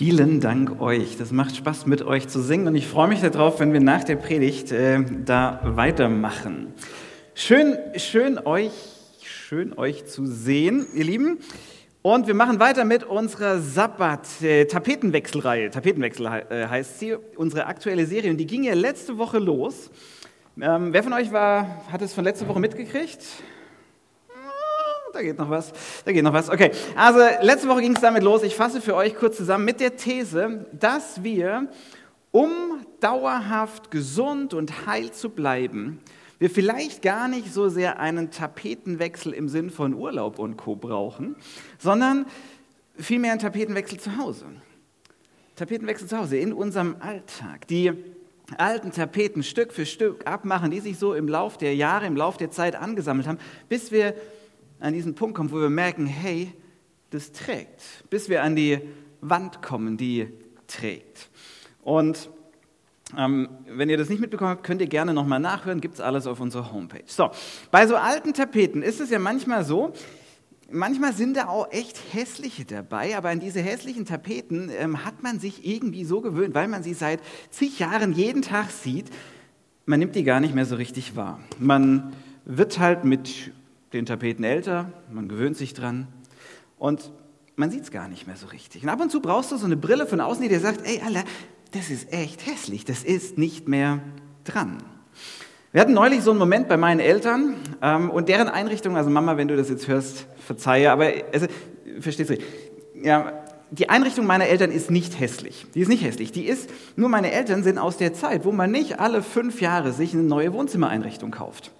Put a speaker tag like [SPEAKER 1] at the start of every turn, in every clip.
[SPEAKER 1] Vielen Dank euch. Das macht Spaß mit euch zu singen und ich freue mich darauf, wenn wir nach der Predigt äh, da weitermachen. Schön, schön euch, schön euch zu sehen, ihr Lieben. Und wir machen weiter mit unserer Sabbat-Tapetenwechselreihe. Äh, Tapetenwechsel äh, heißt sie, unsere aktuelle Serie. Und die ging ja letzte Woche los. Ähm, wer von euch war, hat es von letzter Woche mitgekriegt? Da geht noch was, da geht noch was. Okay, also letzte Woche ging es damit los. Ich fasse für euch kurz zusammen mit der These, dass wir, um dauerhaft gesund und heil zu bleiben, wir vielleicht gar nicht so sehr einen Tapetenwechsel im Sinn von Urlaub und Co brauchen, sondern vielmehr einen Tapetenwechsel zu Hause. Tapetenwechsel zu Hause in unserem Alltag. Die alten Tapeten Stück für Stück abmachen, die sich so im Lauf der Jahre, im Lauf der Zeit angesammelt haben, bis wir an diesen Punkt kommen, wo wir merken, hey, das trägt, bis wir an die Wand kommen, die trägt. Und ähm, wenn ihr das nicht mitbekommen habt, könnt ihr gerne nochmal nachhören, gibt es alles auf unserer Homepage. So, bei so alten Tapeten ist es ja manchmal so, manchmal sind da auch echt hässliche dabei, aber an diese hässlichen Tapeten ähm, hat man sich irgendwie so gewöhnt, weil man sie seit zig Jahren jeden Tag sieht, man nimmt die gar nicht mehr so richtig wahr. Man wird halt mit den Tapeten älter, man gewöhnt sich dran und man sieht es gar nicht mehr so richtig. Und ab und zu brauchst du so eine Brille von außen, die dir sagt, ey, Alter, das ist echt hässlich, das ist nicht mehr dran. Wir hatten neulich so einen Moment bei meinen Eltern ähm, und deren Einrichtung, also Mama, wenn du das jetzt hörst, verzeihe, aber also, verstehst du, ja, die Einrichtung meiner Eltern ist nicht hässlich. Die ist nicht hässlich. Die ist, nur meine Eltern sind aus der Zeit, wo man nicht alle fünf Jahre sich eine neue Wohnzimmereinrichtung kauft.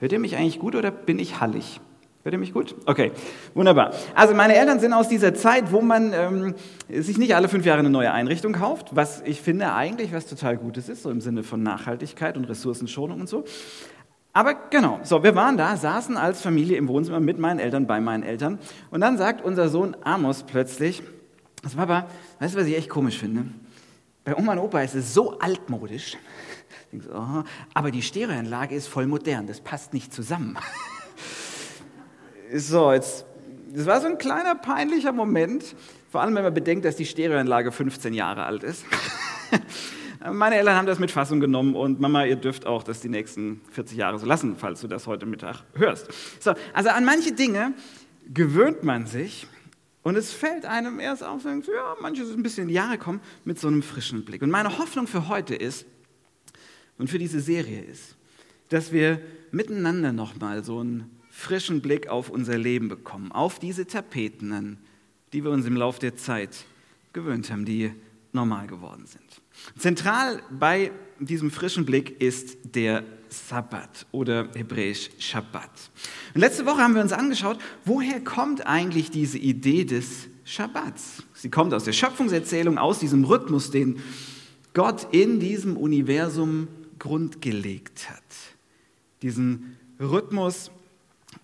[SPEAKER 1] Hört ihr mich eigentlich gut oder bin ich hallig? Hört ihr mich gut? Okay, wunderbar. Also meine Eltern sind aus dieser Zeit, wo man ähm, sich nicht alle fünf Jahre eine neue Einrichtung kauft, was ich finde eigentlich was total Gutes ist, so im Sinne von Nachhaltigkeit und Ressourcenschonung und so. Aber genau, so, wir waren da, saßen als Familie im Wohnzimmer mit meinen Eltern, bei meinen Eltern. Und dann sagt unser Sohn Amos plötzlich, also Papa, weißt du, was ich echt komisch finde? Bei Oma und Opa ist es so altmodisch, so, oh, aber die Stereoanlage ist voll modern, das passt nicht zusammen. so, jetzt, das war so ein kleiner peinlicher Moment, vor allem wenn man bedenkt, dass die Stereoanlage 15 Jahre alt ist. Meine Eltern haben das mit Fassung genommen und Mama, ihr dürft auch das die nächsten 40 Jahre so lassen, falls du das heute Mittag hörst. So, also an manche Dinge gewöhnt man sich und es fällt einem erst auf, ja, manche sind ein bisschen in die Jahre kommen mit so einem frischen Blick. Und meine Hoffnung für heute ist, und für diese Serie ist, dass wir miteinander nochmal so einen frischen Blick auf unser Leben bekommen, auf diese Tapeten, die wir uns im Laufe der Zeit gewöhnt haben, die normal geworden sind. Zentral bei diesem frischen Blick ist der Sabbat oder hebräisch Shabbat. Und letzte Woche haben wir uns angeschaut, woher kommt eigentlich diese Idee des Shabbats? Sie kommt aus der Schöpfungserzählung, aus diesem Rhythmus, den Gott in diesem Universum Grund gelegt hat. Diesen Rhythmus,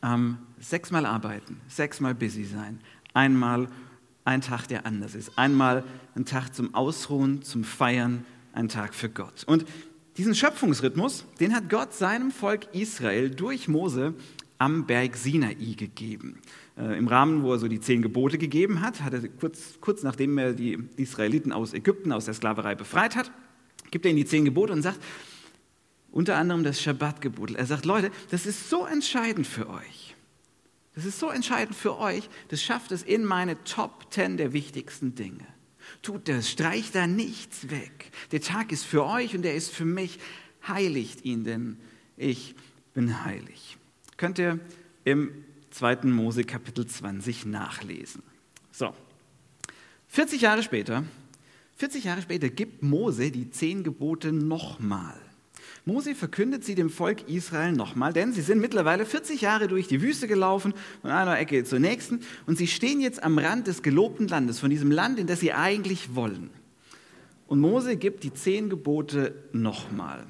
[SPEAKER 1] ähm, sechsmal arbeiten, sechsmal busy sein, einmal ein Tag, der anders ist, einmal ein Tag zum Ausruhen, zum Feiern, ein Tag für Gott. Und diesen Schöpfungsrhythmus, den hat Gott seinem Volk Israel durch Mose am Berg Sinai gegeben. Äh, Im Rahmen, wo er so die zehn Gebote gegeben hat, hat er kurz, kurz nachdem er die Israeliten aus Ägypten, aus der Sklaverei befreit hat, gibt er ihnen die zehn Gebote und sagt, unter anderem das Schabbatgebot. Er sagt, Leute, das ist so entscheidend für euch. Das ist so entscheidend für euch, das schafft es in meine Top 10 der wichtigsten Dinge. Tut das, streicht da nichts weg. Der Tag ist für euch und der ist für mich. Heiligt ihn, denn ich bin heilig. Könnt ihr im 2. Mose Kapitel 20 nachlesen. So, 40 Jahre später, 40 Jahre später gibt Mose die zehn Gebote nochmal. Mose verkündet sie dem Volk Israel nochmal, denn sie sind mittlerweile 40 Jahre durch die Wüste gelaufen, von einer Ecke zur nächsten, und sie stehen jetzt am Rand des gelobten Landes, von diesem Land, in das sie eigentlich wollen. Und Mose gibt die zehn Gebote nochmal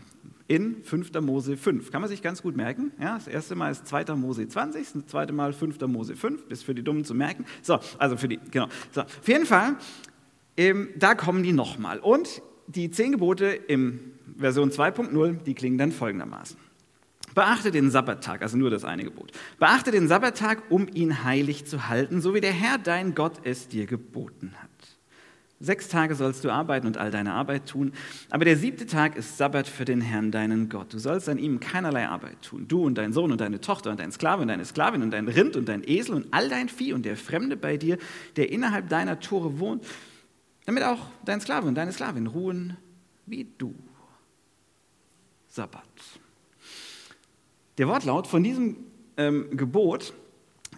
[SPEAKER 1] in 5. Mose 5. Kann man sich ganz gut merken. Ja, das erste Mal ist 2. Mose 20, das zweite Mal 5. Mose 5, bis für die Dummen zu merken. So, also für die, genau. So, auf jeden Fall, ähm, da kommen die nochmal. Und die zehn Gebote im Version 2.0, die klingen dann folgendermaßen. Beachte den Sabbattag, also nur das eine Gebot. Beachte den Sabbattag, um ihn heilig zu halten, so wie der Herr dein Gott es dir geboten hat. Sechs Tage sollst du arbeiten und all deine Arbeit tun, aber der siebte Tag ist Sabbat für den Herrn, deinen Gott. Du sollst an ihm keinerlei Arbeit tun. Du und dein Sohn und deine Tochter und dein Sklave und deine Sklavin und dein Rind und dein Esel und all dein Vieh und der Fremde bei dir, der innerhalb deiner Tore wohnt, damit auch dein Sklave und deine Sklavin ruhen wie du. Sabbat. Der Wortlaut von diesem ähm, Gebot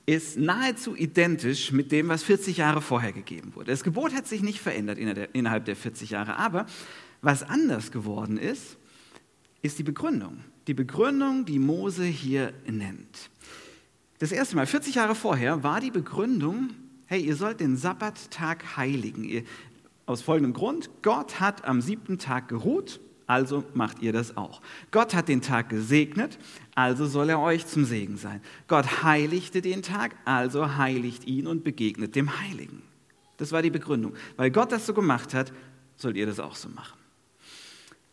[SPEAKER 1] ist nahezu identisch mit dem, was 40 Jahre vorher gegeben wurde. Das Gebot hat sich nicht verändert innerhalb der 40 Jahre, aber was anders geworden ist, ist die Begründung. Die Begründung, die Mose hier nennt. Das erste Mal, 40 Jahre vorher, war die Begründung, hey, ihr sollt den Sabbattag heiligen. Ihr, aus folgendem Grund, Gott hat am siebten Tag geruht also macht ihr das auch. Gott hat den Tag gesegnet, also soll er euch zum Segen sein. Gott heiligte den Tag, also heiligt ihn und begegnet dem Heiligen. Das war die Begründung. Weil Gott das so gemacht hat, sollt ihr das auch so machen.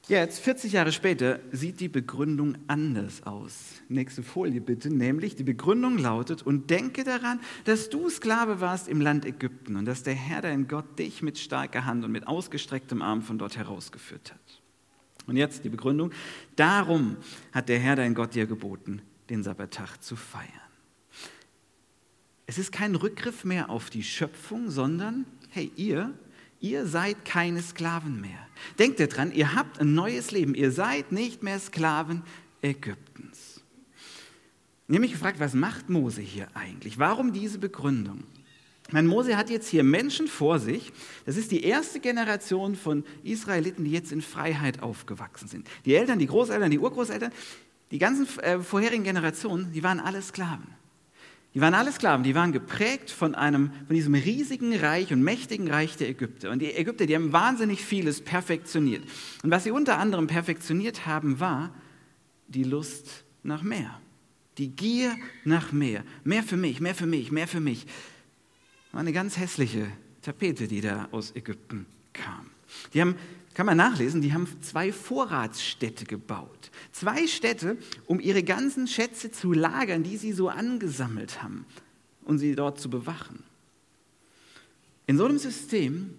[SPEAKER 1] Jetzt, 40 Jahre später, sieht die Begründung anders aus. Nächste Folie bitte, nämlich die Begründung lautet, und denke daran, dass du Sklave warst im Land Ägypten und dass der Herr dein Gott dich mit starker Hand und mit ausgestrecktem Arm von dort herausgeführt hat. Und jetzt die Begründung. Darum hat der Herr dein Gott dir geboten, den Sabbattag zu feiern. Es ist kein Rückgriff mehr auf die Schöpfung, sondern, hey, ihr, ihr seid keine Sklaven mehr. Denkt daran, ihr habt ein neues Leben. Ihr seid nicht mehr Sklaven Ägyptens. Ich habe mich gefragt, was macht Mose hier eigentlich? Warum diese Begründung? Mein Mose hat jetzt hier Menschen vor sich. Das ist die erste Generation von Israeliten, die jetzt in Freiheit aufgewachsen sind. Die Eltern, die Großeltern, die Urgroßeltern, die ganzen äh, vorherigen Generationen, die waren alle Sklaven. Die waren alle Sklaven, die waren geprägt von, einem, von diesem riesigen Reich und mächtigen Reich der Ägypter. Und die Ägypter, die haben wahnsinnig vieles perfektioniert. Und was sie unter anderem perfektioniert haben, war die Lust nach mehr. Die Gier nach mehr. Mehr für mich, mehr für mich, mehr für mich war eine ganz hässliche Tapete, die da aus Ägypten kam. Die haben, kann man nachlesen, die haben zwei Vorratsstädte gebaut. Zwei Städte, um ihre ganzen Schätze zu lagern, die sie so angesammelt haben und sie dort zu bewachen. In so einem System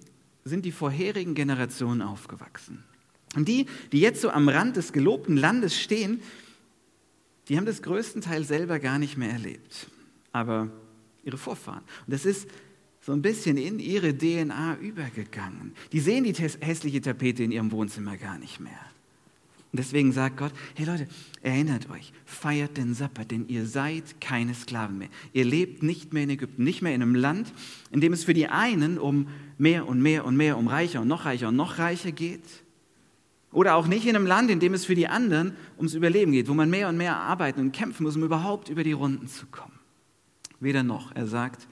[SPEAKER 1] sind die vorherigen Generationen aufgewachsen. Und die, die jetzt so am Rand des gelobten Landes stehen, die haben das größten Teil selber gar nicht mehr erlebt, aber ihre Vorfahren. Und das ist so ein bisschen in ihre DNA übergegangen. Die sehen die hässliche Tapete in ihrem Wohnzimmer gar nicht mehr. Und deswegen sagt Gott, hey Leute, erinnert euch, feiert den Sabbat, denn ihr seid keine Sklaven mehr. Ihr lebt nicht mehr in Ägypten, nicht mehr in einem Land, in dem es für die einen um mehr und mehr und mehr, um reicher und noch reicher und noch reicher geht. Oder auch nicht in einem Land, in dem es für die anderen ums Überleben geht, wo man mehr und mehr arbeiten und kämpfen muss, um überhaupt über die Runden zu kommen. Weder noch. Er sagt,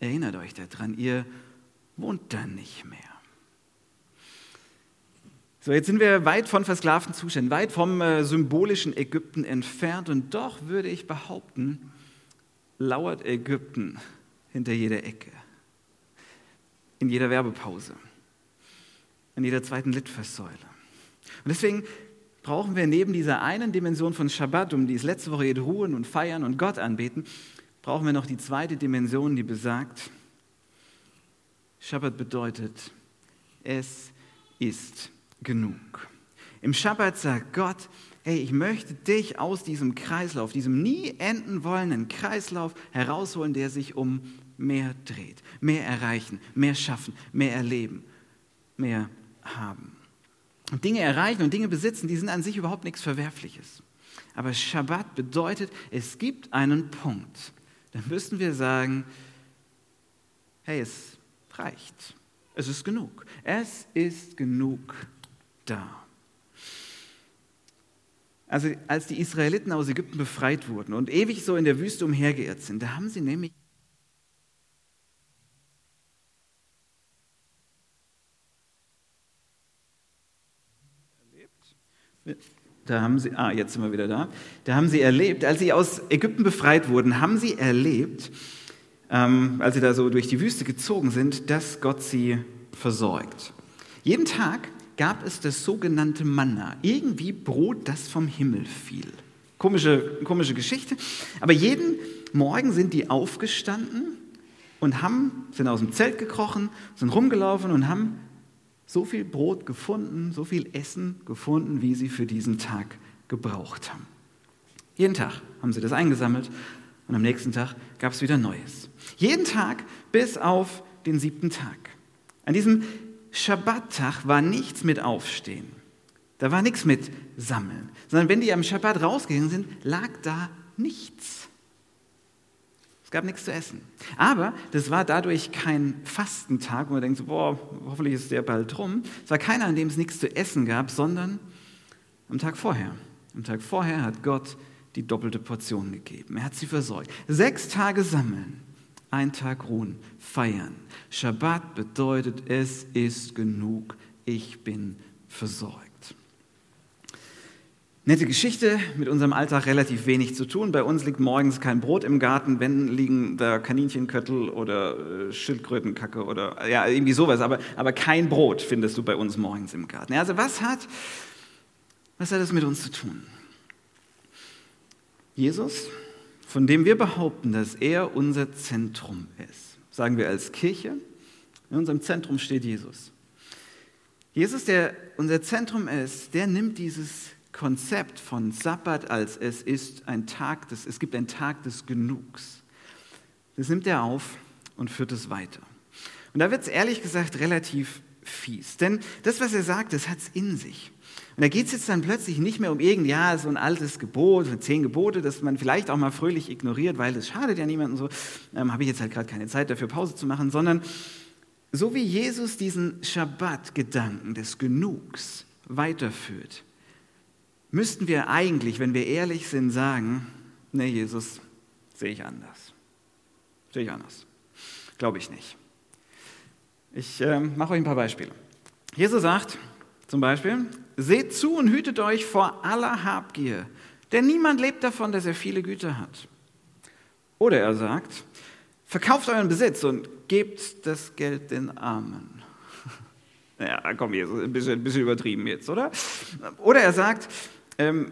[SPEAKER 1] Erinnert euch daran, ihr wohnt da nicht mehr. So, jetzt sind wir weit von versklavten Zuständen, weit vom äh, symbolischen Ägypten entfernt und doch würde ich behaupten, lauert Ägypten hinter jeder Ecke, in jeder Werbepause, in jeder zweiten Litfaßsäule. Und deswegen brauchen wir neben dieser einen Dimension von Shabbat, um die es letzte Woche geht, ruhen und feiern und Gott anbeten, brauchen wir noch die zweite Dimension, die besagt, Schabbat bedeutet, es ist genug. Im Schabbat sagt Gott, hey, ich möchte dich aus diesem Kreislauf, diesem nie enden wollenden Kreislauf herausholen, der sich um mehr dreht. Mehr erreichen, mehr schaffen, mehr erleben, mehr haben. Und Dinge erreichen und Dinge besitzen, die sind an sich überhaupt nichts Verwerfliches. Aber Schabbat bedeutet, es gibt einen Punkt, dann müssten wir sagen, hey, es reicht. Es ist genug. Es ist genug da. Also als die Israeliten aus Ägypten befreit wurden und ewig so in der Wüste umhergeirrt sind, da haben sie nämlich erlebt. Da haben sie, ah, jetzt sind wir wieder da. Da haben sie erlebt, als sie aus Ägypten befreit wurden, haben sie erlebt, ähm, als sie da so durch die Wüste gezogen sind, dass Gott sie versorgt. Jeden Tag gab es das sogenannte Manna, irgendwie Brot, das vom Himmel fiel. Komische, komische Geschichte. Aber jeden Morgen sind die aufgestanden und haben, sind aus dem Zelt gekrochen, sind rumgelaufen und haben so viel Brot gefunden, so viel Essen gefunden, wie sie für diesen Tag gebraucht haben. Jeden Tag haben sie das eingesammelt und am nächsten Tag gab es wieder Neues. Jeden Tag bis auf den siebten Tag. An diesem Schabbattag war nichts mit Aufstehen. Da war nichts mit Sammeln. Sondern wenn die am Schabbat rausgegangen sind, lag da nichts. Es gab nichts zu essen. Aber das war dadurch kein Fastentag, wo man denkt, boah, hoffentlich ist der bald rum. Es war keiner, an dem es nichts zu essen gab, sondern am Tag vorher. Am Tag vorher hat Gott die doppelte Portion gegeben. Er hat sie versorgt. Sechs Tage sammeln, ein Tag ruhen, feiern. Schabbat bedeutet, es ist genug, ich bin versorgt. Nette Geschichte, mit unserem Alltag relativ wenig zu tun. Bei uns liegt morgens kein Brot im Garten, wenn liegen da Kaninchenköttel oder äh, Schildkrötenkacke oder ja, irgendwie sowas, aber, aber kein Brot findest du bei uns morgens im Garten. Also was hat, was hat das mit uns zu tun? Jesus, von dem wir behaupten, dass er unser Zentrum ist, sagen wir als Kirche, in unserem Zentrum steht Jesus. Jesus, der unser Zentrum ist, der nimmt dieses Konzept von Sabbat als es ist ein Tag des, es gibt einen Tag des Genugs. Das nimmt er auf und führt es weiter. Und da wird es ehrlich gesagt relativ fies. Denn das, was er sagt, das hat es in sich. Und da geht es jetzt dann plötzlich nicht mehr um irgend, ja, so ein altes Gebot, zehn Gebote, das man vielleicht auch mal fröhlich ignoriert, weil das schadet ja niemandem so, ähm, habe ich jetzt halt gerade keine Zeit dafür, Pause zu machen, sondern so wie Jesus diesen Schabbat-Gedanken des Genugs weiterführt, müssten wir eigentlich, wenn wir ehrlich sind, sagen, nee, Jesus, sehe ich anders. Sehe ich anders. Glaube ich nicht. Ich äh, mache euch ein paar Beispiele. Jesus sagt zum Beispiel, seht zu und hütet euch vor aller Habgier, denn niemand lebt davon, dass er viele Güter hat. Oder er sagt, verkauft euren Besitz und gebt das Geld den Armen. Ja, komm, Jesus, ein bisschen, ein bisschen übertrieben jetzt, oder? Oder er sagt,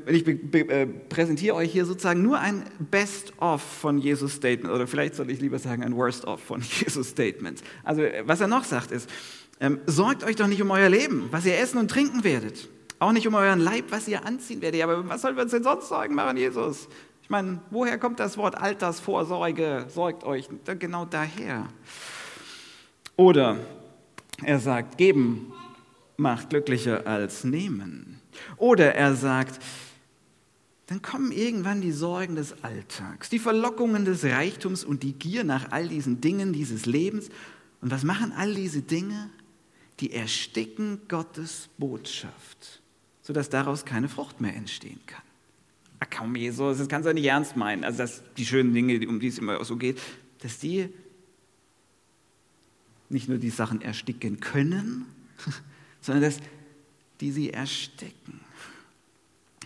[SPEAKER 1] ich äh, präsentiere euch hier sozusagen nur ein Best-of von Jesus Statement oder vielleicht soll ich lieber sagen ein Worst-of von Jesus Statement. Also äh, was er noch sagt ist, ähm, sorgt euch doch nicht um euer Leben, was ihr essen und trinken werdet. Auch nicht um euren Leib, was ihr anziehen werdet. Aber was sollen wir uns denn sonst Sorgen machen, Jesus? Ich meine, woher kommt das Wort Altersvorsorge? Sorgt euch genau daher. Oder er sagt, geben macht glücklicher als nehmen. Oder er sagt, dann kommen irgendwann die Sorgen des Alltags, die Verlockungen des Reichtums und die Gier nach all diesen Dingen dieses Lebens. Und was machen all diese Dinge? Die ersticken Gottes Botschaft, sodass daraus keine Frucht mehr entstehen kann. Ach komm, Jesus, das kannst du nicht ernst meinen. Also, dass die schönen Dinge, um die es immer so geht, dass die nicht nur die Sachen ersticken können, sondern dass die sie ersticken.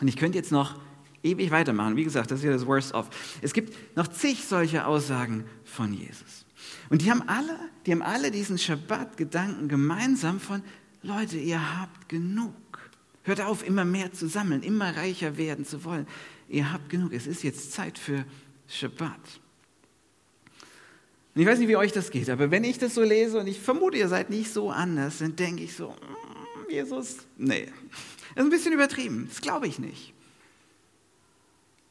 [SPEAKER 1] Und ich könnte jetzt noch ewig weitermachen. Wie gesagt, das ist ja das Worst of. Es gibt noch zig solche Aussagen von Jesus. Und die haben alle, die haben alle diesen Schabbat-Gedanken gemeinsam von, Leute, ihr habt genug. Hört auf, immer mehr zu sammeln, immer reicher werden zu wollen. Ihr habt genug. Es ist jetzt Zeit für Schabbat. Und ich weiß nicht, wie euch das geht, aber wenn ich das so lese und ich vermute, ihr seid nicht so anders, dann denke ich so, mm, Jesus, nee, das ist ein bisschen übertrieben. Das glaube ich nicht.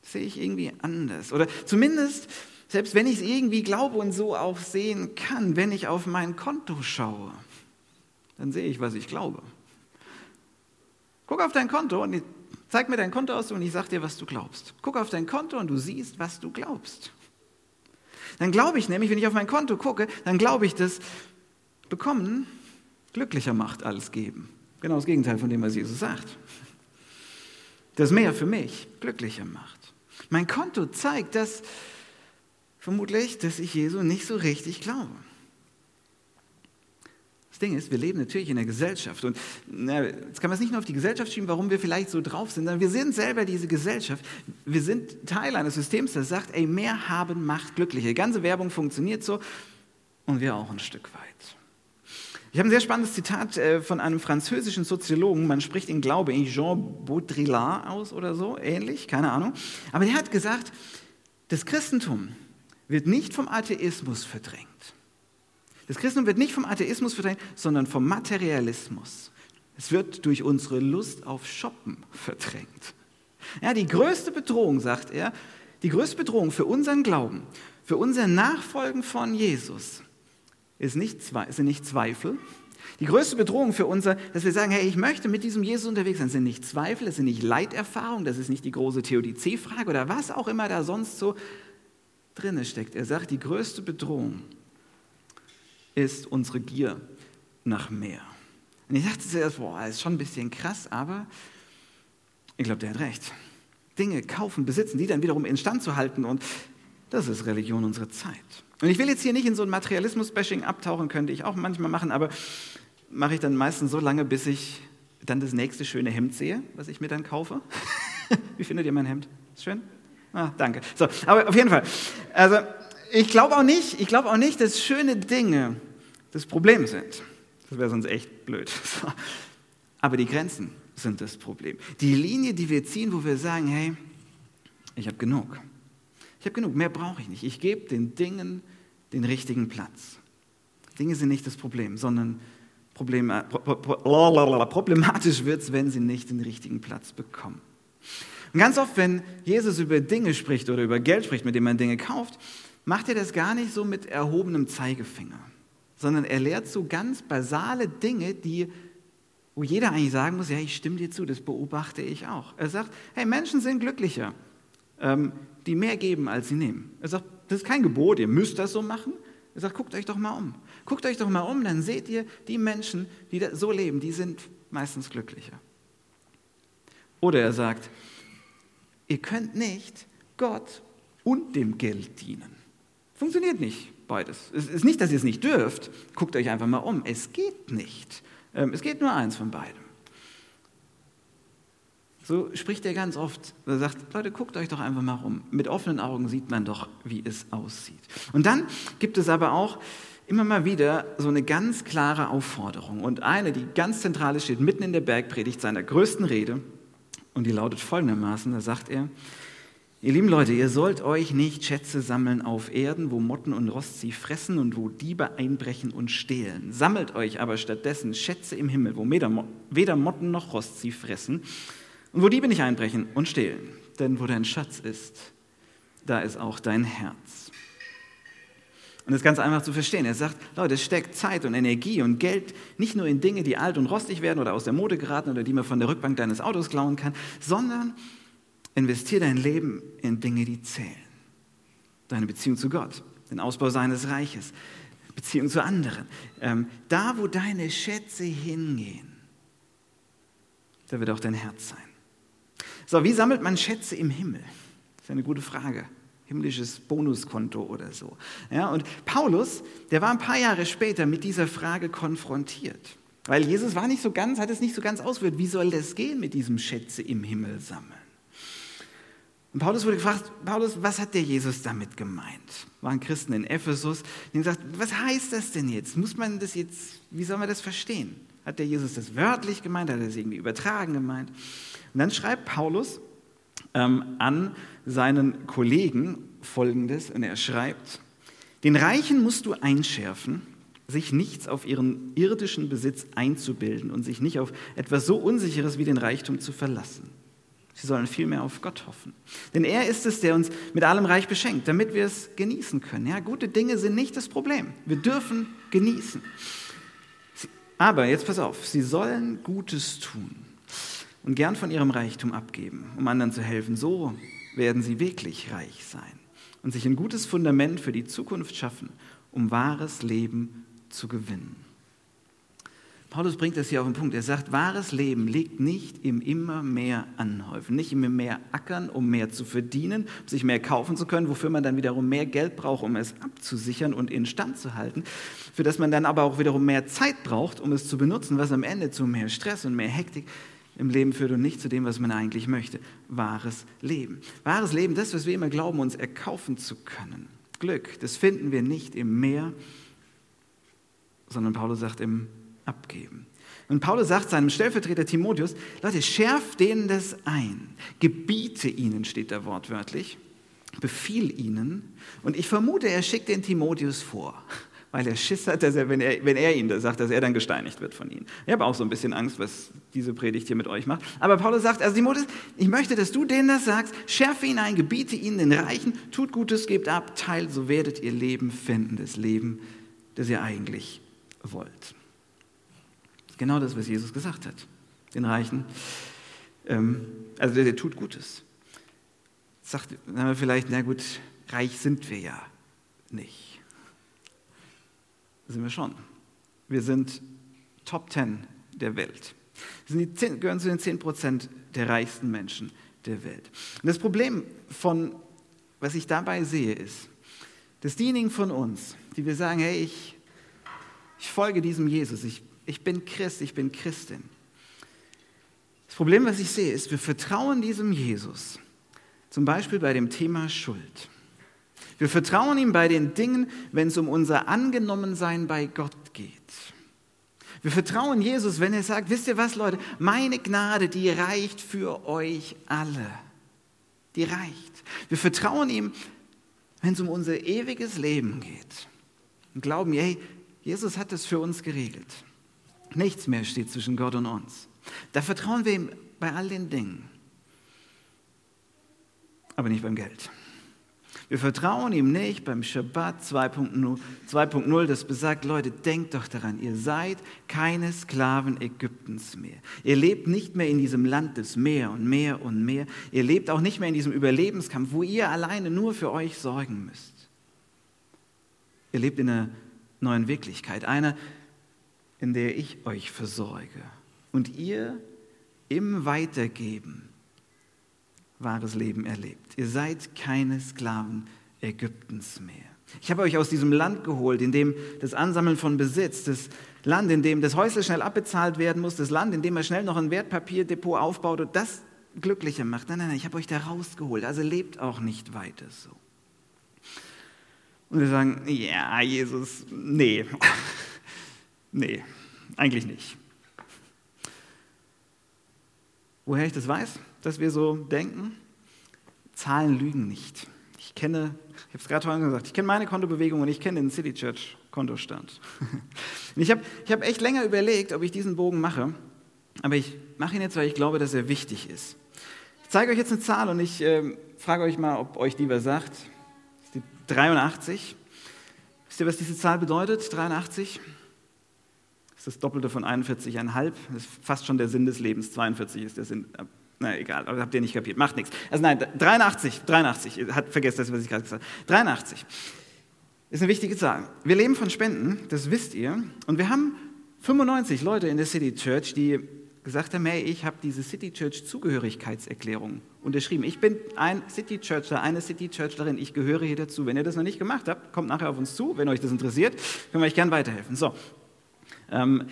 [SPEAKER 1] Das sehe ich irgendwie anders. Oder zumindest, selbst wenn ich es irgendwie glaube und so auch sehen kann, wenn ich auf mein Konto schaue, dann sehe ich, was ich glaube. Guck auf dein Konto und zeig mir dein Konto aus und ich sage dir, was du glaubst. Guck auf dein Konto und du siehst, was du glaubst. Dann glaube ich nämlich, wenn ich auf mein Konto gucke, dann glaube ich, dass bekommen glücklicher macht als geben. Genau das Gegenteil von dem, was Jesus sagt. Das mehr für mich glücklicher macht. Mein Konto zeigt, dass vermutlich, dass ich Jesu nicht so richtig glaube. Das Ding ist, wir leben natürlich in der Gesellschaft und na, jetzt kann man es nicht nur auf die Gesellschaft schieben, warum wir vielleicht so drauf sind, sondern wir sind selber diese Gesellschaft. Wir sind Teil eines Systems, das sagt, ey, mehr haben macht glücklicher. Die ganze Werbung funktioniert so und wir auch ein Stück weit. Ich habe ein sehr spannendes Zitat äh, von einem französischen Soziologen, man spricht ihn, glaube ich, Jean Baudrillard aus oder so, ähnlich, keine Ahnung. Aber der hat gesagt, das Christentum wird nicht vom Atheismus verdrängt. Das Christentum wird nicht vom Atheismus verdrängt, sondern vom Materialismus. Es wird durch unsere Lust auf Shoppen verdrängt. Ja, die größte Bedrohung, sagt er, die größte Bedrohung für unseren Glauben, für unser Nachfolgen von Jesus ist nicht, sind nicht Zweifel. Die größte Bedrohung für unser, dass wir sagen, hey, ich möchte mit diesem Jesus unterwegs sein, sind nicht Zweifel, das sind nicht Leiterfahrungen, das ist nicht die große Theodizee-Frage oder was auch immer da sonst so drinne steckt. Er sagt, die größte Bedrohung ist unsere Gier nach mehr. Und ich dachte zuerst, boah, das ist schon ein bisschen krass, aber ich glaube, der hat recht. Dinge kaufen, besitzen, die dann wiederum instand zu halten und das ist Religion unserer Zeit. Und ich will jetzt hier nicht in so ein Materialismus-Bashing abtauchen, könnte ich auch manchmal machen, aber mache ich dann meistens so lange, bis ich dann das nächste schöne Hemd sehe, was ich mir dann kaufe. Wie findet ihr mein Hemd? Ist schön? Ah, danke. So, aber auf jeden Fall. Also, ich glaube auch nicht, ich glaube auch nicht, dass schöne Dinge das Problem sind. Das wäre sonst echt blöd. Aber die Grenzen sind das Problem. Die Linie, die wir ziehen, wo wir sagen, hey, ich habe genug. Ich habe genug, mehr brauche ich nicht. Ich gebe den Dingen den richtigen Platz. Dinge sind nicht das Problem, sondern äh, problematisch wird es, wenn sie nicht den richtigen Platz bekommen. Und ganz oft, wenn Jesus über Dinge spricht oder über Geld spricht, mit dem man Dinge kauft, macht er das gar nicht so mit erhobenem Zeigefinger, sondern er lehrt so ganz basale Dinge, die, wo jeder eigentlich sagen muss, ja, ich stimme dir zu, das beobachte ich auch. Er sagt, hey, Menschen sind glücklicher, ähm, die mehr geben, als sie nehmen. Er sagt, das ist kein Gebot, ihr müsst das so machen. Er sagt, guckt euch doch mal um. Guckt euch doch mal um, dann seht ihr, die Menschen, die so leben, die sind meistens glücklicher. Oder er sagt, ihr könnt nicht Gott und dem Geld dienen. Funktioniert nicht beides. Es ist nicht, dass ihr es nicht dürft. Guckt euch einfach mal um. Es geht nicht. Ähm, es geht nur eins von beidem. So spricht er ganz oft. Er sagt, Leute, guckt euch doch einfach mal um. Mit offenen Augen sieht man doch, wie es aussieht. Und dann gibt es aber auch immer mal wieder so eine ganz klare Aufforderung. Und eine, die ganz zentral steht mitten in der Bergpredigt seiner größten Rede. Und die lautet folgendermaßen, da sagt er, Ihr lieben Leute, ihr sollt euch nicht Schätze sammeln auf Erden, wo Motten und Rost sie fressen und wo Diebe einbrechen und stehlen. Sammelt euch aber stattdessen Schätze im Himmel, wo weder Motten noch Rost sie fressen und wo Diebe nicht einbrechen und stehlen. Denn wo dein Schatz ist, da ist auch dein Herz. Und das ist ganz einfach zu verstehen. Er sagt, Leute, es steckt Zeit und Energie und Geld nicht nur in Dinge, die alt und rostig werden oder aus der Mode geraten oder die man von der Rückbank deines Autos klauen kann, sondern Investiere dein Leben in Dinge, die zählen. Deine Beziehung zu Gott, den Ausbau seines Reiches, Beziehung zu anderen. Ähm, da, wo deine Schätze hingehen, da wird auch dein Herz sein. So, wie sammelt man Schätze im Himmel? Das ist eine gute Frage. Himmlisches Bonuskonto oder so. Ja, und Paulus, der war ein paar Jahre später mit dieser Frage konfrontiert. Weil Jesus war nicht so ganz, hat es nicht so ganz ausgeführt, wie soll das gehen mit diesem Schätze im Himmel sammeln? Und Paulus wurde gefragt, Paulus, was hat der Jesus damit gemeint? Waren Christen in Ephesus, die haben gesagt, was heißt das denn jetzt? Muss man das jetzt, wie soll man das verstehen? Hat der Jesus das wörtlich gemeint? Hat er das irgendwie übertragen gemeint? Und dann schreibt Paulus ähm, an seinen Kollegen folgendes, und er schreibt, den Reichen musst du einschärfen, sich nichts auf ihren irdischen Besitz einzubilden und sich nicht auf etwas so Unsicheres wie den Reichtum zu verlassen. Sie sollen vielmehr auf Gott hoffen. Denn er ist es, der uns mit allem Reich beschenkt, damit wir es genießen können. Ja, gute Dinge sind nicht das Problem. Wir dürfen genießen. Aber jetzt pass auf, sie sollen Gutes tun und gern von ihrem Reichtum abgeben, um anderen zu helfen. So werden sie wirklich reich sein und sich ein gutes Fundament für die Zukunft schaffen, um wahres Leben zu gewinnen. Paulus bringt das hier auf den Punkt. Er sagt, wahres Leben liegt nicht im immer mehr Anhäufen, nicht im immer mehr Ackern, um mehr zu verdienen, um sich mehr kaufen zu können, wofür man dann wiederum mehr Geld braucht, um es abzusichern und instand zu halten, für das man dann aber auch wiederum mehr Zeit braucht, um es zu benutzen, was am Ende zu mehr Stress und mehr Hektik im Leben führt und nicht zu dem, was man eigentlich möchte. Wahres Leben. Wahres Leben, das, was wir immer glauben, uns erkaufen zu können. Glück, das finden wir nicht im Meer, sondern Paulus sagt im abgeben. Und Paulus sagt seinem Stellvertreter Timotheus, Leute, schärft denen das ein, gebiete ihnen, steht da wortwörtlich, befiehl ihnen. Und ich vermute, er schickt den Timotheus vor. weil er Schiss hat, dass er, wenn er, wenn er ihn da sagt, dass er dann gesteinigt wird von ihnen. Ich habe auch so ein bisschen Angst, was diese Predigt hier mit euch macht. Aber Paulus sagt, also Timotheus, ich möchte, dass du denen das sagst, schärfe ihn ein, gebiete ihnen den Reichen, tut Gutes, gebt ab, teilt, so werdet ihr Leben finden, das Leben, das ihr eigentlich wollt. Genau das, was Jesus gesagt hat. Den Reichen, ähm, also der, der tut Gutes. Sagt, haben wir vielleicht, na gut, reich sind wir ja nicht sind wir schon. Wir sind Top 10 der Welt. Wir 10, gehören zu den 10 Prozent der reichsten Menschen der Welt. Und das Problem von, was ich dabei sehe, ist, dass diejenigen von uns, die wir sagen, hey, ich, ich folge diesem Jesus, ich, ich bin Christ, ich bin Christin. Das Problem, was ich sehe, ist, wir vertrauen diesem Jesus, zum Beispiel bei dem Thema Schuld. Wir vertrauen ihm bei den Dingen, wenn es um unser Angenommensein bei Gott geht. Wir vertrauen Jesus, wenn er sagt, wisst ihr was, Leute, meine Gnade, die reicht für euch alle. Die reicht. Wir vertrauen ihm, wenn es um unser ewiges Leben geht. Und glauben, hey, Jesus hat es für uns geregelt. Nichts mehr steht zwischen Gott und uns. Da vertrauen wir ihm bei all den Dingen. Aber nicht beim Geld. Wir vertrauen ihm nicht beim Shabbat 2.0, das besagt, Leute, denkt doch daran, ihr seid keine Sklaven Ägyptens mehr. Ihr lebt nicht mehr in diesem Land des Meer und mehr und mehr. Ihr lebt auch nicht mehr in diesem Überlebenskampf, wo ihr alleine nur für euch sorgen müsst. Ihr lebt in einer neuen Wirklichkeit, einer, in der ich euch versorge und ihr im Weitergeben wahres Leben erlebt. Ihr seid keine Sklaven Ägyptens mehr. Ich habe euch aus diesem Land geholt, in dem das Ansammeln von Besitz, das Land, in dem das Häusle schnell abbezahlt werden muss, das Land, in dem man schnell noch ein Wertpapierdepot aufbaut und das glücklicher macht. Nein, nein, nein, ich habe euch da rausgeholt. Also lebt auch nicht weiter so. Und wir sagen, ja, Jesus, nee, nee, eigentlich nicht. Woher ich das weiß? dass wir so denken? Zahlen lügen nicht. Ich kenne, ich habe es gerade vorhin gesagt, ich kenne meine Kontobewegung und ich kenne den City Church Kontostand. ich habe ich hab echt länger überlegt, ob ich diesen Bogen mache, aber ich mache ihn jetzt, weil ich glaube, dass er wichtig ist. Ich zeige euch jetzt eine Zahl und ich äh, frage euch mal, ob euch die was sagt. Das ist die 83. Wisst ihr, was diese Zahl bedeutet? 83? Ist das Doppelte von 41,5. Das ist fast schon der Sinn des Lebens. 42 ist der Sinn. Na egal, aber habt ihr nicht kapiert, macht nichts. Also nein, 83, 83, hat vergesst das, was ich gerade gesagt habe. 83 ist eine wichtige Zahl. Wir leben von Spenden, das wisst ihr. Und wir haben 95 Leute in der City Church, die gesagt haben, hey, ich habe diese City Church Zugehörigkeitserklärung unterschrieben. Ich bin ein City Churchler, eine City Churchlerin, ich gehöre hier dazu. Wenn ihr das noch nicht gemacht habt, kommt nachher auf uns zu, wenn euch das interessiert, können wir euch gern weiterhelfen. So, ähm,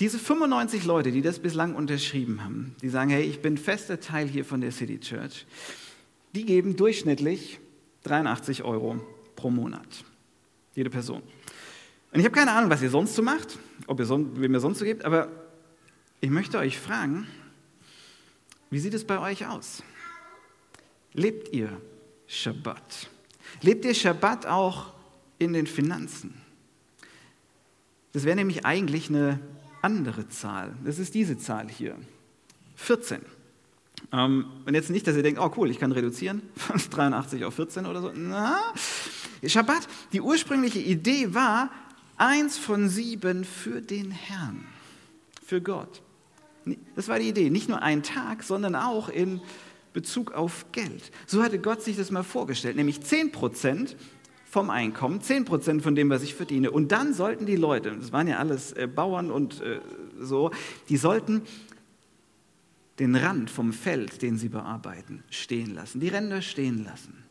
[SPEAKER 1] diese 95 Leute, die das bislang unterschrieben haben, die sagen, hey, ich bin fester Teil hier von der City Church, die geben durchschnittlich 83 Euro pro Monat. Jede Person. Und ich habe keine Ahnung, was ihr sonst so macht, ob ihr son wem ihr sonst so gebt, aber ich möchte euch fragen, wie sieht es bei euch aus? Lebt ihr Schabbat? Lebt ihr Schabbat auch in den Finanzen? Das wäre nämlich eigentlich eine andere Zahl. Das ist diese Zahl hier. 14. Ähm, und jetzt nicht, dass ihr denkt, oh cool, ich kann reduzieren von 83 auf 14 oder so. Na, Schabbat, die ursprüngliche Idee war, eins von sieben für den Herrn, für Gott. Das war die Idee. Nicht nur ein Tag, sondern auch in Bezug auf Geld. So hatte Gott sich das mal vorgestellt, nämlich 10 Prozent vom Einkommen, 10% von dem, was ich verdiene. Und dann sollten die Leute, das waren ja alles äh, Bauern und äh, so, die sollten den Rand vom Feld, den sie bearbeiten, stehen lassen, die Ränder stehen lassen.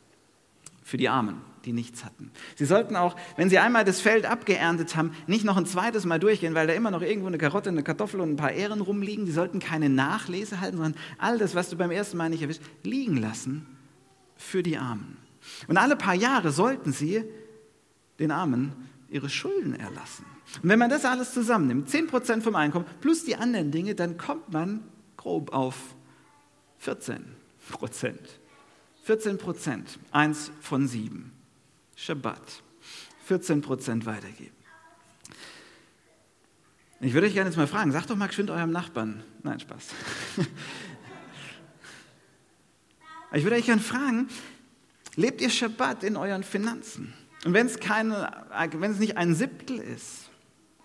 [SPEAKER 1] Für die Armen, die nichts hatten. Sie sollten auch, wenn sie einmal das Feld abgeerntet haben, nicht noch ein zweites Mal durchgehen, weil da immer noch irgendwo eine Karotte, eine Kartoffel und ein paar Ähren rumliegen. Sie sollten keine Nachlese halten, sondern all das, was du beim ersten Mal nicht erwischt, liegen lassen für die Armen. Und alle paar Jahre sollten sie den Armen ihre Schulden erlassen. Und wenn man das alles zusammennimmt, 10% vom Einkommen plus die anderen Dinge, dann kommt man grob auf 14 Prozent. 14 Prozent, eins von sieben. Shabbat. 14 Prozent weitergeben. Ich würde euch gerne jetzt mal fragen, sagt doch mal geschwind eurem Nachbarn. Nein, Spaß. Ich würde euch gerne fragen, lebt ihr Schabbat in euren Finanzen? Und wenn es, keine, wenn es nicht ein Siebtel ist,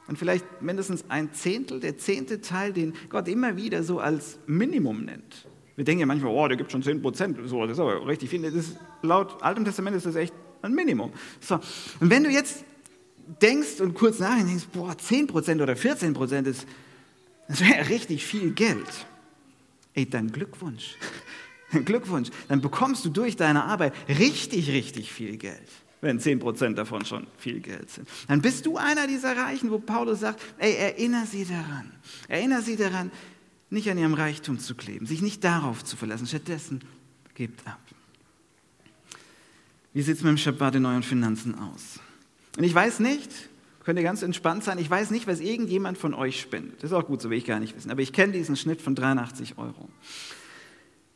[SPEAKER 1] dann vielleicht mindestens ein Zehntel, der zehnte Teil, den Gott immer wieder so als Minimum nennt. Wir denken ja manchmal, oh, der gibt schon 10 Prozent, so, das ist aber richtig viel. Das ist, laut Altem Testament ist das echt ein Minimum. So. Und wenn du jetzt denkst und kurz nachdenkst, boah, 10 Prozent oder 14 Prozent, das wäre richtig viel Geld. Ey, dann Glückwunsch. Glückwunsch. Dann bekommst du durch deine Arbeit richtig, richtig viel Geld wenn 10% davon schon viel Geld sind. Dann bist du einer dieser Reichen, wo Paulus sagt, ey, erinnere sie daran. Erinnere sie daran, nicht an ihrem Reichtum zu kleben, sich nicht darauf zu verlassen. Stattdessen gebt ab. Wie sieht es mit dem Schabbat in euren Finanzen aus? Und ich weiß nicht, könnt ihr ganz entspannt sein, ich weiß nicht, was irgendjemand von euch spendet. Das ist auch gut, so will ich gar nicht wissen. Aber ich kenne diesen Schnitt von 83 Euro.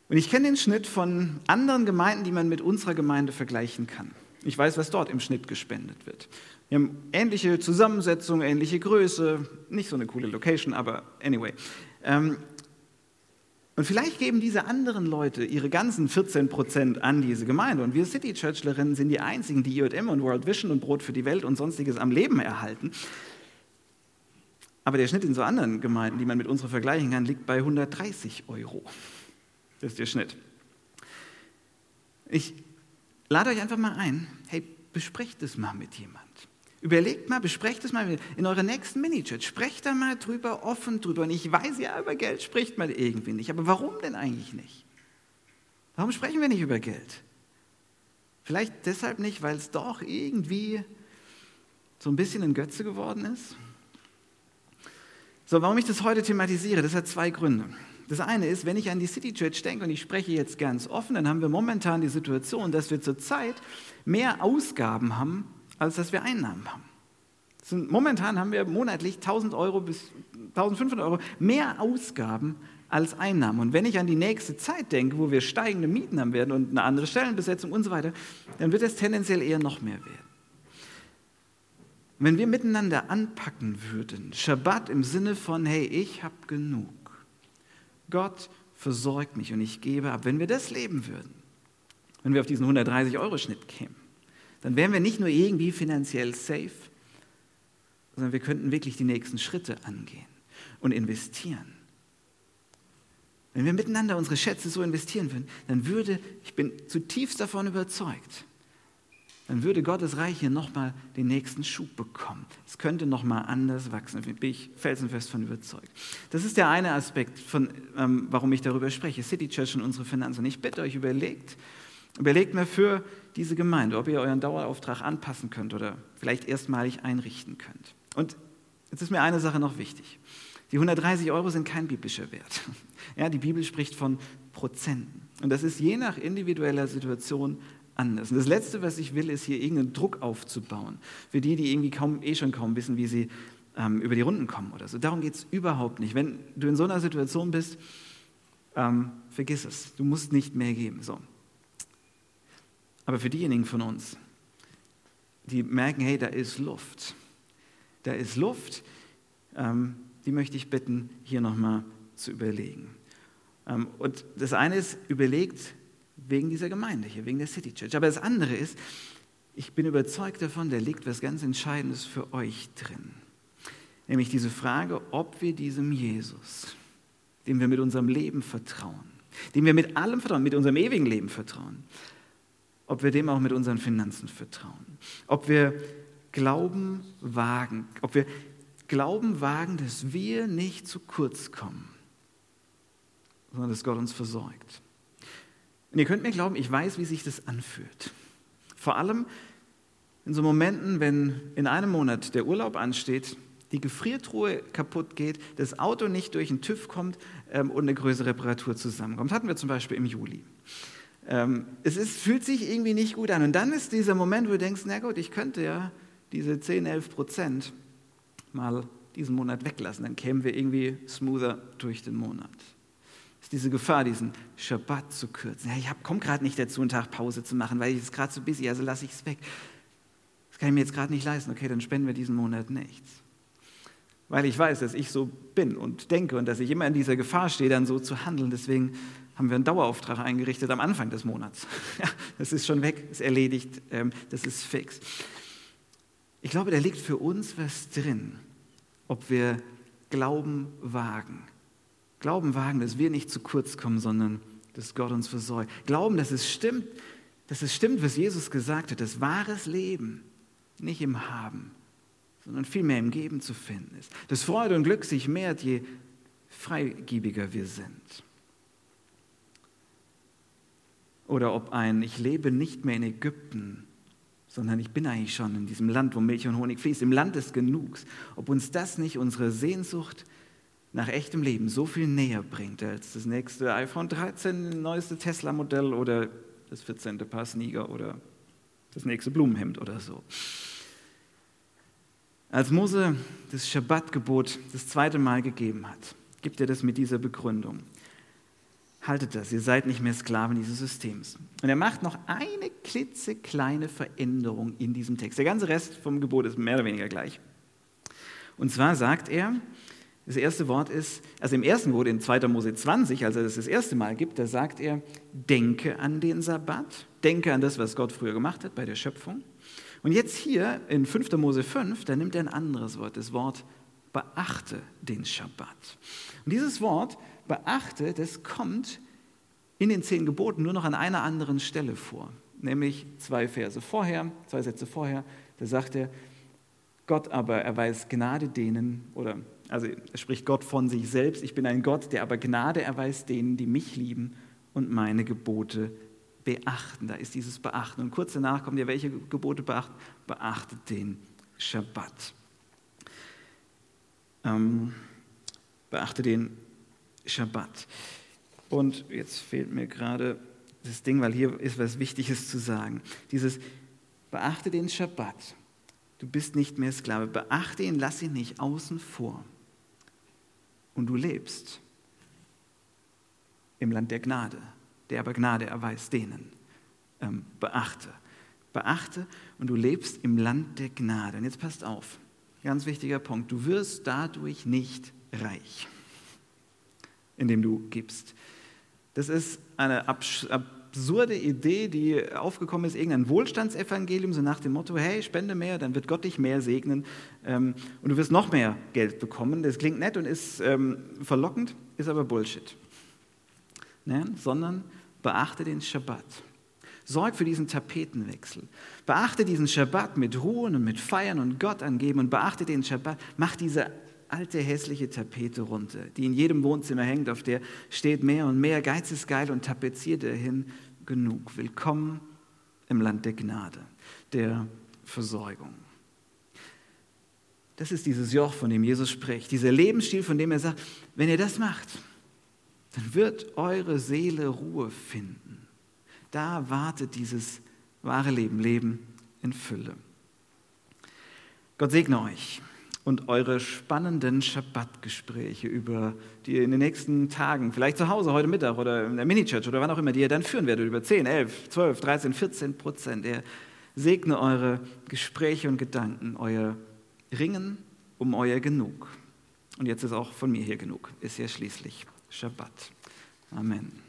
[SPEAKER 1] Und ich kenne den Schnitt von anderen Gemeinden, die man mit unserer Gemeinde vergleichen kann. Ich weiß, was dort im Schnitt gespendet wird. Wir haben ähnliche Zusammensetzung, ähnliche Größe, nicht so eine coole Location, aber anyway. Ähm, und vielleicht geben diese anderen Leute ihre ganzen 14 Prozent an diese Gemeinde. Und wir City Churchlerinnen sind die einzigen, die IJM und World Vision und Brot für die Welt und sonstiges am Leben erhalten. Aber der Schnitt in so anderen Gemeinden, die man mit unserer vergleichen kann, liegt bei 130 Euro. Das ist der Schnitt. Ich lade euch einfach mal ein, hey, besprecht es mal mit jemand. Überlegt mal, besprecht es mal in eurer nächsten Mini-Church. Sprecht da mal drüber, offen drüber. Und ich weiß ja, über Geld spricht man irgendwie nicht. Aber warum denn eigentlich nicht? Warum sprechen wir nicht über Geld? Vielleicht deshalb nicht, weil es doch irgendwie so ein bisschen ein Götze geworden ist? So, warum ich das heute thematisiere, das hat zwei Gründe. Das eine ist, wenn ich an die City Church denke und ich spreche jetzt ganz offen, dann haben wir momentan die Situation, dass wir zurzeit mehr Ausgaben haben, als dass wir Einnahmen haben. Momentan haben wir monatlich 1000 Euro bis 1500 Euro mehr Ausgaben als Einnahmen. Und wenn ich an die nächste Zeit denke, wo wir steigende Mieten haben werden und eine andere Stellenbesetzung und so weiter, dann wird es tendenziell eher noch mehr werden. Wenn wir miteinander anpacken würden, Schabbat im Sinne von, hey, ich habe genug, Gott versorgt mich und ich gebe ab. Wenn wir das leben würden, wenn wir auf diesen 130-Euro-Schnitt kämen, dann wären wir nicht nur irgendwie finanziell safe, sondern wir könnten wirklich die nächsten Schritte angehen und investieren. Wenn wir miteinander unsere Schätze so investieren würden, dann würde, ich bin zutiefst davon überzeugt, dann würde Gottes Reich hier nochmal den nächsten Schub bekommen. Es könnte nochmal anders wachsen, bin ich felsenfest von überzeugt. Das ist der eine Aspekt, von, ähm, warum ich darüber spreche, City Church und unsere Finanzen. Ich bitte euch, überlegt, überlegt mir für diese Gemeinde, ob ihr euren Dauerauftrag anpassen könnt oder vielleicht erstmalig einrichten könnt. Und jetzt ist mir eine Sache noch wichtig. Die 130 Euro sind kein biblischer Wert. Ja, die Bibel spricht von Prozenten. Und das ist je nach individueller Situation anders. Und das Letzte, was ich will, ist hier irgendeinen Druck aufzubauen. Für die, die irgendwie kaum, eh schon kaum wissen, wie sie ähm, über die Runden kommen oder so. Darum geht es überhaupt nicht. Wenn du in so einer Situation bist, ähm, vergiss es. Du musst nicht mehr geben. So. Aber für diejenigen von uns, die merken, hey, da ist Luft. Da ist Luft, ähm, die möchte ich bitten, hier nochmal zu überlegen. Ähm, und das eine ist, überlegt, wegen dieser Gemeinde hier, wegen der City Church. Aber das andere ist, ich bin überzeugt davon, da liegt was ganz Entscheidendes für euch drin. Nämlich diese Frage, ob wir diesem Jesus, dem wir mit unserem Leben vertrauen, dem wir mit allem vertrauen, mit unserem ewigen Leben vertrauen, ob wir dem auch mit unseren Finanzen vertrauen, ob wir Glauben wagen, ob wir Glauben wagen, dass wir nicht zu kurz kommen, sondern dass Gott uns versorgt. Und ihr könnt mir glauben, ich weiß, wie sich das anfühlt. Vor allem in so Momenten, wenn in einem Monat der Urlaub ansteht, die Gefriertruhe kaputt geht, das Auto nicht durch den TÜV kommt ähm, und eine größere Reparatur zusammenkommt. Hatten wir zum Beispiel im Juli. Ähm, es ist, fühlt sich irgendwie nicht gut an. Und dann ist dieser Moment, wo du denkst, na gut, ich könnte ja diese 10, 11 Prozent mal diesen Monat weglassen. Dann kämen wir irgendwie smoother durch den Monat ist diese Gefahr, diesen Schabbat zu kürzen. Ja, ich komme gerade nicht dazu, einen Tag Pause zu machen, weil ich es gerade so busy, also lasse ich es weg. Das kann ich mir jetzt gerade nicht leisten. Okay, dann spenden wir diesen Monat nichts. Weil ich weiß, dass ich so bin und denke und dass ich immer in dieser Gefahr stehe, dann so zu handeln. Deswegen haben wir einen Dauerauftrag eingerichtet am Anfang des Monats. Ja, das ist schon weg, ist erledigt, ähm, das ist fix. Ich glaube, da liegt für uns was drin, ob wir Glauben wagen. Glauben wagen, dass wir nicht zu kurz kommen, sondern dass Gott uns versorgt. Glauben, dass es stimmt, dass es stimmt, was Jesus gesagt hat, dass wahres Leben nicht im Haben, sondern vielmehr im Geben zu finden ist. Dass Freude und Glück sich mehrt, je freigiebiger wir sind. Oder ob ein Ich lebe nicht mehr in Ägypten, sondern ich bin eigentlich schon in diesem Land, wo Milch und Honig fließt, im Land des Genugs. Ob uns das nicht unsere Sehnsucht nach echtem Leben so viel näher bringt als das nächste iPhone 13, neueste Tesla-Modell oder das 14. Paar Sneaker oder das nächste Blumenhemd oder so. Als Mose das Schabbatgebot das zweite Mal gegeben hat, gibt er das mit dieser Begründung. Haltet das, ihr seid nicht mehr Sklaven dieses Systems. Und er macht noch eine klitzekleine Veränderung in diesem Text. Der ganze Rest vom Gebot ist mehr oder weniger gleich. Und zwar sagt er, das erste Wort ist, also im ersten Wort in 2. Mose 20, als er das das erste Mal gibt, da sagt er, denke an den Sabbat, denke an das, was Gott früher gemacht hat bei der Schöpfung. Und jetzt hier in 5. Mose 5, da nimmt er ein anderes Wort, das Wort beachte den Schabbat. Und dieses Wort beachte, das kommt in den zehn Geboten nur noch an einer anderen Stelle vor, nämlich zwei Verse vorher, zwei Sätze vorher, da sagt er, Gott aber erweist Gnade denen, oder also spricht Gott von sich selbst, ich bin ein Gott, der aber Gnade erweist denen, die mich lieben und meine Gebote beachten. Da ist dieses Beachten. Und kurz danach kommt ja, welche Gebote beachten? Beachtet den Schabbat. Ähm, beachte den Schabbat. Und jetzt fehlt mir gerade das Ding, weil hier ist was Wichtiges zu sagen. Dieses beachte den Schabbat. Du bist nicht mehr Sklave. Beachte ihn, lass ihn nicht außen vor und du lebst im Land der Gnade, der aber Gnade erweist denen. Ähm, beachte. Beachte und du lebst im Land der Gnade. Und jetzt passt auf, ganz wichtiger Punkt, du wirst dadurch nicht reich, indem du gibst. Das ist eine absurde Idee, die aufgekommen ist, irgendein Wohlstandsevangelium, so nach dem Motto, hey, spende mehr, dann wird Gott dich mehr segnen ähm, und du wirst noch mehr Geld bekommen. Das klingt nett und ist ähm, verlockend, ist aber Bullshit. Ne? Sondern beachte den Schabbat. Sorg für diesen Tapetenwechsel. Beachte diesen Schabbat mit Ruhen und mit Feiern und Gott angeben und beachte den Schabbat. Mach diese alte hässliche Tapete runter, die in jedem Wohnzimmer hängt, auf der steht mehr und mehr, Geiz ist geil und tapeziert dahin genug. Willkommen im Land der Gnade, der Versorgung. Das ist dieses Joch, von dem Jesus spricht, dieser Lebensstil, von dem er sagt, wenn ihr das macht, dann wird eure Seele Ruhe finden. Da wartet dieses wahre Leben, Leben in Fülle. Gott segne euch und eure spannenden Schabbatgespräche, über die ihr in den nächsten Tagen, vielleicht zu Hause heute Mittag oder in der Mini-Church oder wann auch immer, die ihr dann führen werdet, über 10, 11, 12, 13, 14 Prozent. Er segne eure Gespräche und Gedanken, euer Ringen um euer Genug. Und jetzt ist auch von mir hier genug. Ist ja schließlich Schabbat. Amen.